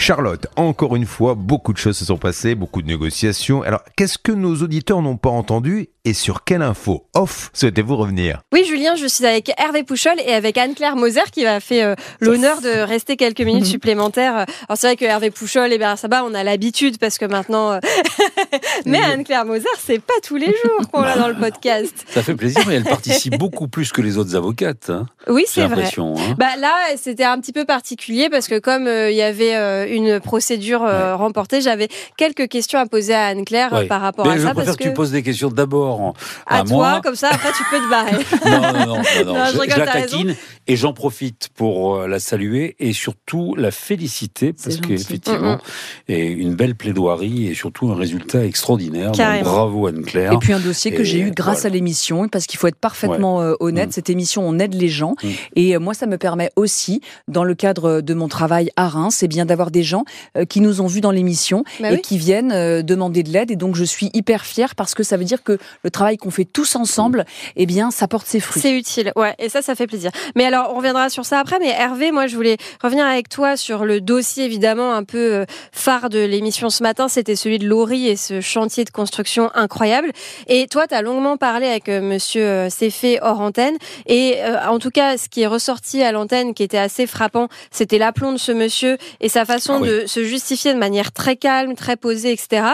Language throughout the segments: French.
Charlotte, encore une fois, beaucoup de choses se sont passées, beaucoup de négociations. Alors, qu'est-ce que nos auditeurs n'ont pas entendu et sur quelle info off souhaitez-vous revenir? Oui, Julien, je suis avec Hervé Pouchol et avec Anne-Claire Moser qui va faire euh, l'honneur de rester quelques minutes supplémentaires. Alors, c'est vrai que Hervé Pouchol et Bernard Sabat, on a l'habitude parce que maintenant. euh, mais Anne-Claire Moser, c'est pas tous les jours qu'on l'a dans le podcast. Ça fait plaisir, mais elle participe beaucoup plus que les autres avocates. hein, Oui, c'est vrai. hein. Bah là, c'était un petit peu particulier parce que comme euh, il y avait euh, une procédure euh, remportée, j'avais quelques questions à poser à Anne-Claire euh, Ouais. par rapport Mais à je ça préfère parce que tu poses des questions d'abord à, à, toi, moi. comme ça après tu peux te barrer. Non, non, non, non, non, Non, je je, la taquine et j'en profite pour euh, la saluer et surtout la féliciter parce qu'effectivement, Mm, et une belle plaidoirie et surtout un résultat extraordinaire. Donc, bravo Anne-Claire. Et puis un dossier que j'ai eu grâce voilà. à l'émission, parce qu'il faut être parfaitement honnête, Mm. cette émission, on aide les gens. Mm. Et moi, ça me permet aussi, dans le cadre de mon travail à Reims, c'est bien d'avoir des gens euh, qui nous ont vus dans l'émission Bah et oui. qui viennent euh, demander de l'aide. Et donc, je suis hyper fière parce que ça veut dire que le travail qu'on fait tous ensemble, eh bien, ça porte ses fruits. C'est utile, ouais, et ça, ça fait plaisir. Mais alors, on reviendra sur ça après. Mais Hervé, moi, je voulais revenir avec toi sur le dossier, évidemment, un peu euh, phare de l'émission ce matin. C'était celui de Laurie et ce chantier de construction incroyable. Et toi, tu as longuement parlé avec Monsieur Céfé hors antenne. Et euh, en tout cas, ce qui est ressorti à l'antenne, qui était assez frappant, c'était l'aplomb de ce monsieur et sa façon Oui. de se justifier de manière très calme, très posée, etc.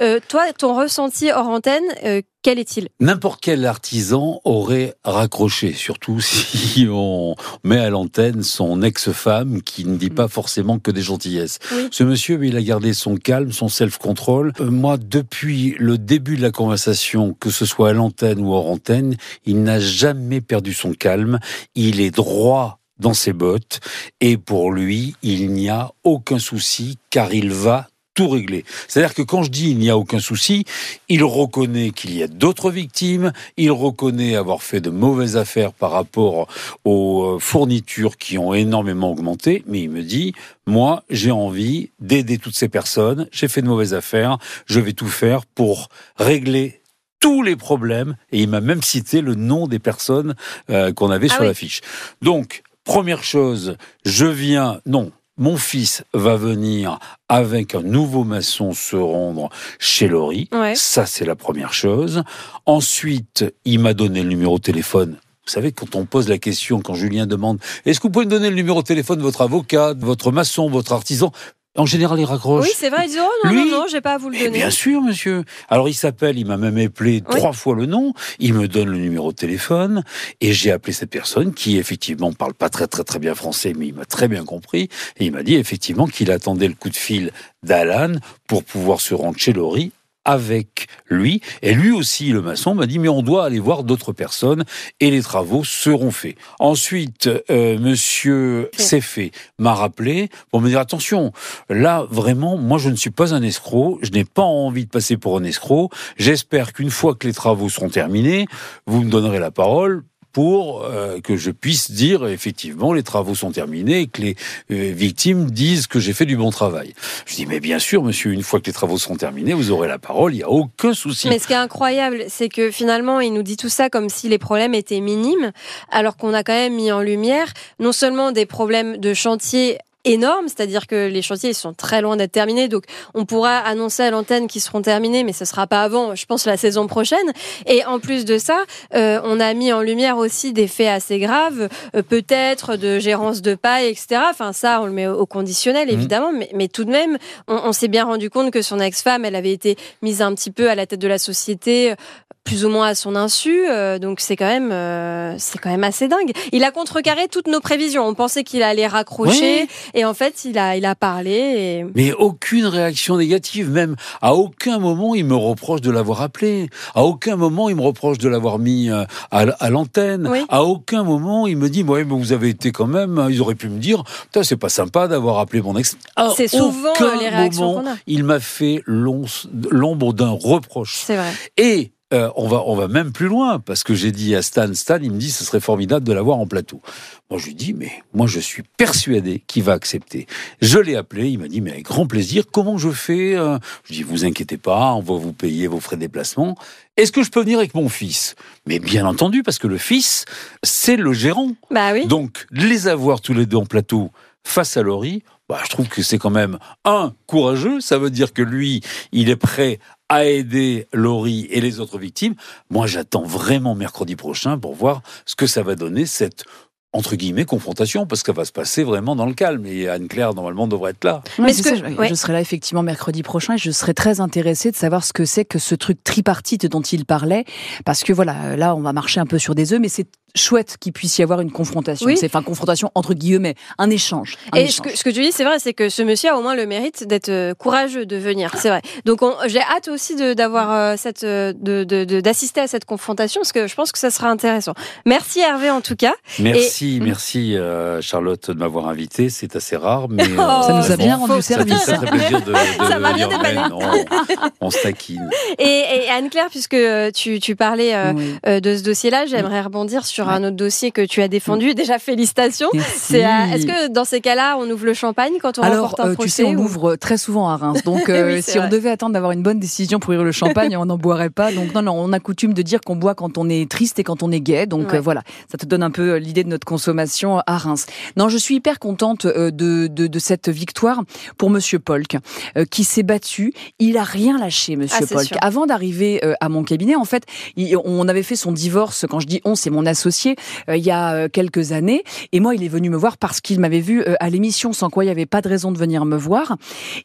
Euh, toi, ton ressenti hors antenne, euh, quel est-il? N'importe quel artisan aurait raccroché, surtout si on met à l'antenne son ex-femme qui ne dit pas forcément que des gentillesses. Oui. Ce monsieur, il a gardé son calme, son self-control. Euh, moi, depuis le début de la conversation, que ce soit à l'antenne ou hors antenne, il n'a jamais perdu son calme. Il est droit dans ses bottes et pour lui, il n'y a aucun souci car il va tout régler. C'est-à-dire que quand je dis il n'y a aucun souci, il reconnaît qu'il y a d'autres victimes, il reconnaît avoir fait de mauvaises affaires par rapport aux euh, fournitures qui ont énormément augmenté, mais il me dit, moi, j'ai envie d'aider toutes ces personnes, j'ai fait de mauvaises affaires, je vais tout faire pour régler tous les problèmes, et il m'a même cité le nom des personnes euh, qu'on avait Ah sur oui. l'affiche. Donc, première chose, je viens, non, mon fils va venir avec un nouveau maçon se rendre chez Laurie. Ouais. Ça, c'est la première chose. Ensuite, il m'a donné le numéro de téléphone. Vous savez, quand on pose la question, quand Julien demande Est-ce que vous pouvez me donner le numéro de téléphone de votre avocat, de votre maçon, votre artisan? En général, il raccroche. Oui, c'est vrai. Ils disent oh non, Lui- non, non, j'ai pas à vous le Eh donner. bien sûr, monsieur. Alors il s'appelle, il m'a même appelé Oui. trois fois le nom. Il me donne le numéro de téléphone et j'ai appelé cette personne qui effectivement parle pas très très très bien français, mais il m'a très bien compris et il m'a dit effectivement qu'il attendait le coup de fil d'Alan pour pouvoir se rendre chez Laurie avec lui. Et lui aussi, le maçon, m'a dit, mais on doit aller voir d'autres personnes et les travaux seront faits. Ensuite, euh, monsieur. Céfé m'a rappelé pour me dire, attention, là, vraiment, moi, je ne suis pas un escroc. Je n'ai pas envie de passer pour un escroc. J'espère qu'une fois que les travaux seront terminés, vous me donnerez la parole pour euh, que je puisse dire effectivement les travaux sont terminés et que les euh, victimes disent que j'ai fait du bon travail. Je dis mais bien sûr monsieur, une fois que les travaux seront terminés, vous aurez la parole, il n'y a aucun souci. Mais ce qui est incroyable, c'est que finalement, il nous dit tout ça comme si les problèmes étaient minimes, alors qu'on a quand même mis en lumière non seulement des problèmes de chantier énormes, c'est-à-dire que les chantiers ils sont très loin d'être terminés, donc on pourra annoncer à l'antenne qu'ils seront terminés, mais ce sera pas avant, je pense, la saison prochaine. Et en plus de ça, euh, on a mis en lumière aussi des faits assez graves, euh, peut-être de gérance de paille, etc. Enfin ça, on le met au conditionnel Mhm. évidemment, mais, mais tout de même, on, on s'est bien rendu compte que son ex-femme, elle avait été mise un petit peu à la tête de la société plus ou moins à son insu, euh, donc c'est quand même euh, c'est quand même assez dingue. Il a contrecarré toutes nos prévisions. On pensait qu'il allait raccrocher Oui. et en fait il a il a parlé et Mais aucune réaction négative, même à aucun moment il me reproche de l'avoir appelé, à aucun moment il me reproche de l'avoir mis euh, à, l'antenne, Oui. à aucun moment il me dit ouais mais vous avez été quand même, ils auraient pu me dire putain c'est pas sympa d'avoir appelé mon ex. C'est souvent les réactions qu'on a. il m'a fait l'ombre d'un reproche. C'est vrai. Et euh, on va on va même plus loin parce que j'ai dit à Stan, Stan, il me dit ce serait formidable de l'avoir en plateau. Moi je lui dis mais moi je suis persuadé qu'il va accepter. Je l'ai appelé, il m'a dit mais avec grand plaisir. Comment je fais euh? Je dis vous inquiétez pas, on va vous payer vos frais de déplacement. Est-ce que je peux venir avec mon fils? Mais bien entendu parce que le fils c'est le gérant. Bah oui. Donc les avoir tous les deux en plateau face à Laurie, bah, je trouve que c'est quand même un courageux. Ça veut dire que lui, il est prêt à aider Laurie et les autres victimes. Moi, j'attends vraiment mercredi prochain pour voir ce que ça va donner cette entre guillemets confrontation parce qu'elle va se passer vraiment dans le calme et Anne-Claire normalement devrait être là. Mais Mais ce ce que que- je, ouais. je serai là effectivement mercredi prochain et je serai très intéressée de savoir ce que c'est que ce truc tripartite dont il parlait parce que voilà là on va marcher un peu sur des œufs mais c'est chouette qu'il puisse y avoir une confrontation Oui. c'est enfin confrontation entre guillemets un échange un Et ce que, ce que tu dis, c'est vrai, c'est que ce monsieur a au moins le mérite d'être euh, courageux de venir, c'est vrai. Donc on- j'ai hâte aussi de- d'avoir euh, cette, euh, de- de- de- d'assister à cette confrontation parce que je pense que ça sera intéressant. Merci Hervé en tout cas. Merci, Et- merci euh, Charlotte de m'avoir invité. C'est assez rare, mais euh, Oh, Ça nous a bien rendu ça fait service. très, très plaisir de, de Ça m'a bien on, on se taquine. Et, et Anne-Claire, puisque tu, tu parlais euh, Oui. de ce dossier-là, j'aimerais rebondir sur un autre dossier que tu as défendu. Déjà félicitations. Est-ce que dans ces cas-là, on ouvre le champagne quand on Alors, remporte un euh, procès tu sais, on ou- ouvre très souvent à Reims. Donc, euh, Oui, si on devait attendre d'avoir une bonne décision pour ouvrir le champagne, on n'en boirait pas. Donc, non, non, on a coutume de dire qu'on boit quand on est triste et quand on est gai. Donc, Ouais. euh, voilà, ça te donne un peu l'idée de notre consommation à Reims. Non, je suis hyper contente de, de, de cette victoire pour Monsieur Polk, qui s'est battu. Il a rien lâché, Monsieur Ah, Polk. sûr. Avant d'arriver à mon cabinet, en fait, on avait fait son divorce. Quand je dis on, c'est mon associé euh, il y a euh, quelques années. Et moi, il est venu me voir parce qu'il m'avait vu euh, à l'émission, sans quoi il n'y avait pas de raison de venir me voir.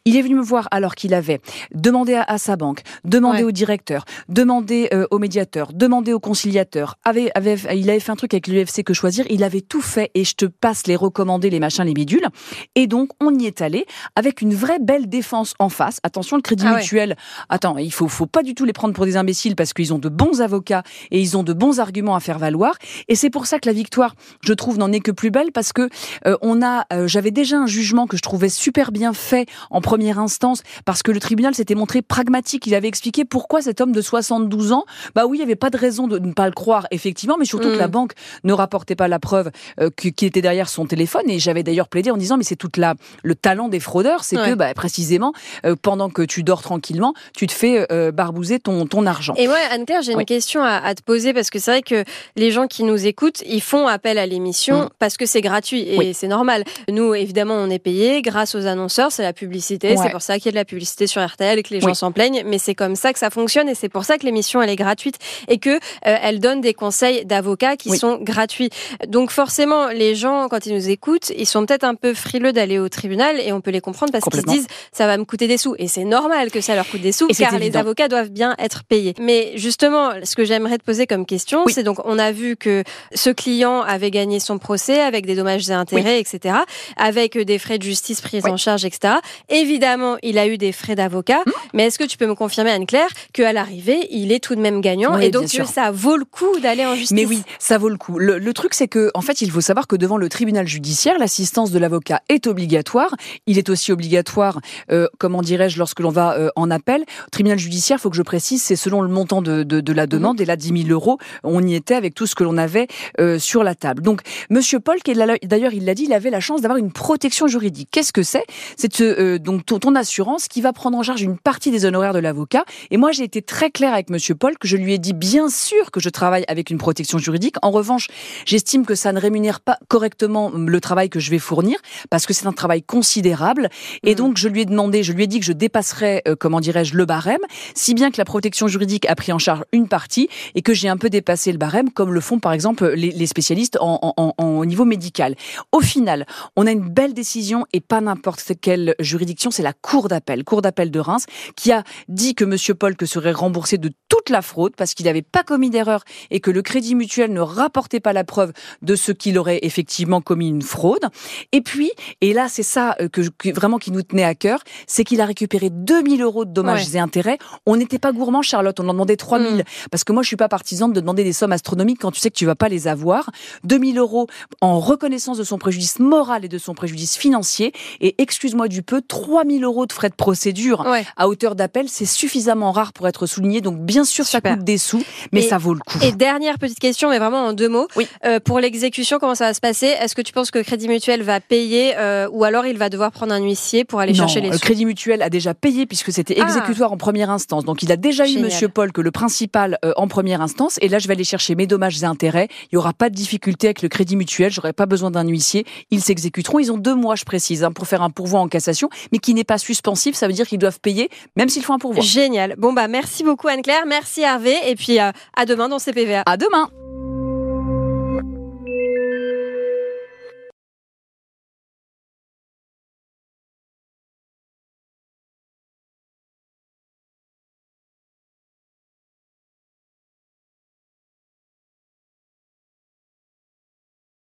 Il est venu me voir alors qu'il avait demandé à, à sa banque, demandé Ouais. au directeur, demandé au médiateur, demandé au conciliateur. Avait, avait, il avait fait un truc avec l'UFC que choisir. Il avait tout fait et je te passe les recommandés, les machins, les bidules. Et donc, on y est allé avec une vraie belle défense en face. Attention, le crédit Ah ouais. mutuel. Attends, il faut, faut pas du tout les prendre pour des imbéciles parce qu'ils ont de bons avocats et ils ont de bons arguments à faire valoir. Et c'est pour ça que la victoire, je trouve, n'en est que plus belle parce que euh, on a, euh, j'avais déjà un jugement que je trouvais super bien fait en première instance parce que le tribunal s'était montré pragmatique. Il avait expliqué pourquoi cet homme de 72 ans, bah oui, il n'y avait pas de raison de ne pas le croire, effectivement, mais surtout Mm. que la banque ne rapportait pas la preuve euh, qui était derrière son téléphone. Et j'avais d'ailleurs plaidé en disant, mais c'est toute la le talent des fraudeurs, c'est que bah, précisément euh, pendant que tu dors tranquillement, tu te fais euh, barbouser ton ton argent. Et moi, Anne-Claire, j'ai Oui. une question à, à te poser parce que c'est vrai que les gens qui nous écoutent, ils font appel à l'émission Mm. parce que c'est gratuit et Oui. c'est normal. Nous, évidemment, on est payé grâce aux annonceurs, c'est la publicité, Ouais. c'est pour ça qu'il y a de la publicité sur RTL et que les gens Oui. s'en plaignent, mais c'est comme ça que ça fonctionne et c'est pour ça que l'émission elle est gratuite et que euh, elle donne des conseils d'avocats qui Oui. sont gratuits. Donc forcément, les gens quand ils nous écoutent, ils sont peut-être un peu frileux d'aller au tribunal et on peut les comprendre parce qu'ils se disent ça va me coûter des sous et c'est normal que ça leur coûte des sous Et car les avocats doivent bien être payés. Mais justement, ce que j'aimerais te poser comme question, c'est donc on a vu que ce client avait gagné son procès avec des dommages et intérêts, etc., avec des frais de justice pris Oui. en charge, etc. Évidemment, il a eu des frais d'avocat, Hmm. mais est-ce que tu peux me confirmer, Anne-Claire, qu'à l'arrivée, il est tout de même gagnant Oui, et donc que ça vaut le coup d'aller en justice? Mais oui, ça vaut le coup. Le, le truc, c'est que, en fait, il faut savoir que devant le tribunal judiciaire, l'assistance de l'avocat est obligatoire. Il est aussi obligatoire, euh, comment dirais-je, lorsque l'on va euh, en appel. Tribunal judiciaire, faut que je précise, c'est selon le montant de, de, de la demande. Et là, 10 000 euros, on y était avec tout ce que l'on avait euh, sur la table. Donc, Monsieur Paul, d'ailleurs, il l'a dit, il avait la chance d'avoir une protection juridique. Qu'est-ce que c'est? C'est euh, donc ton, assurance qui va prendre en charge une partie des honoraires de l'avocat. Et moi, j'ai été très claire avec Monsieur Paul que je lui ai dit bien sûr que je travaille avec une protection juridique. En revanche, j'estime que ça ne rémunère pas correctement le travail que je vais fournir parce que c'est un travail considérable. Et Mhm. donc, je lui ai demandé, je lui ai dit que je dépasserais, euh, comment dirais-je, le barème, si bien que la protection juridique a pris en charge une partie et que j'ai un peu dépassé le barème, comme le font par exemple les, les spécialistes en, en- en- au niveau médical. Au final, on a une belle décision et pas n'importe quelle juridiction, c'est la Cour d'appel, Cour d'appel de Reims, qui a dit que Monsieur que serait remboursé de toute la fraude parce qu'il n'avait pas commis d'erreur et que le Crédit Mutuel ne rapportait pas la preuve de ce qu'il aurait effectivement commis une fraude. Et puis, et là c'est ça euh, que, que vraiment qui nous tenait à cœur, c'est qu'il a récupéré 2000 euros de dommages Ouais. et intérêts. On n'était pas gourmand, Charlotte, on en demandait 3000 Mm. parce que moi je suis pas partisane de demander des sommes astronomiques quand tu sais que tu vas pas les avoir. 2000 euros en reconnaissance de son préjudice moral et de son préjudice financier. Et excuse-moi du peu, 3000 euros de frais de procédure Ouais. à hauteur d'appel, c'est suffisamment rare pour être souligné. Donc bien sûr, Super. ça coûte des sous, mais Et- ça vaut le coup. Et dernière petite question, mais vraiment en deux mots. Oui. Euh, pour l'exécution, comment ça va se passer? Est-ce que tu penses que Crédit Mutuel va payer euh, ou alors il va devoir prendre un huissier pour aller non, chercher les le sous? Crédit Mutuel a déjà payé puisque c'était Ah. exécutoire en première instance. Donc il a déjà eu. Monsieur Paul que le principal euh, en première instance. Et là, je vais aller chercher mes dommages et intérêts. Il n'y aura pas de difficulté avec le Crédit Mutuel. J'aurai pas besoin d'un huissier. Ils s'exécuteront. Ils ont deux mois, je précise, hein, pour faire un pourvoi en cassation, mais qui n'est pas suspensif. Ça veut dire qu'ils doivent payer même s'ils font un pourvoi. Génial. Bon bah merci beaucoup Anne-Claire, merci Hervé et puis euh, à demain dans CPVA. À demain.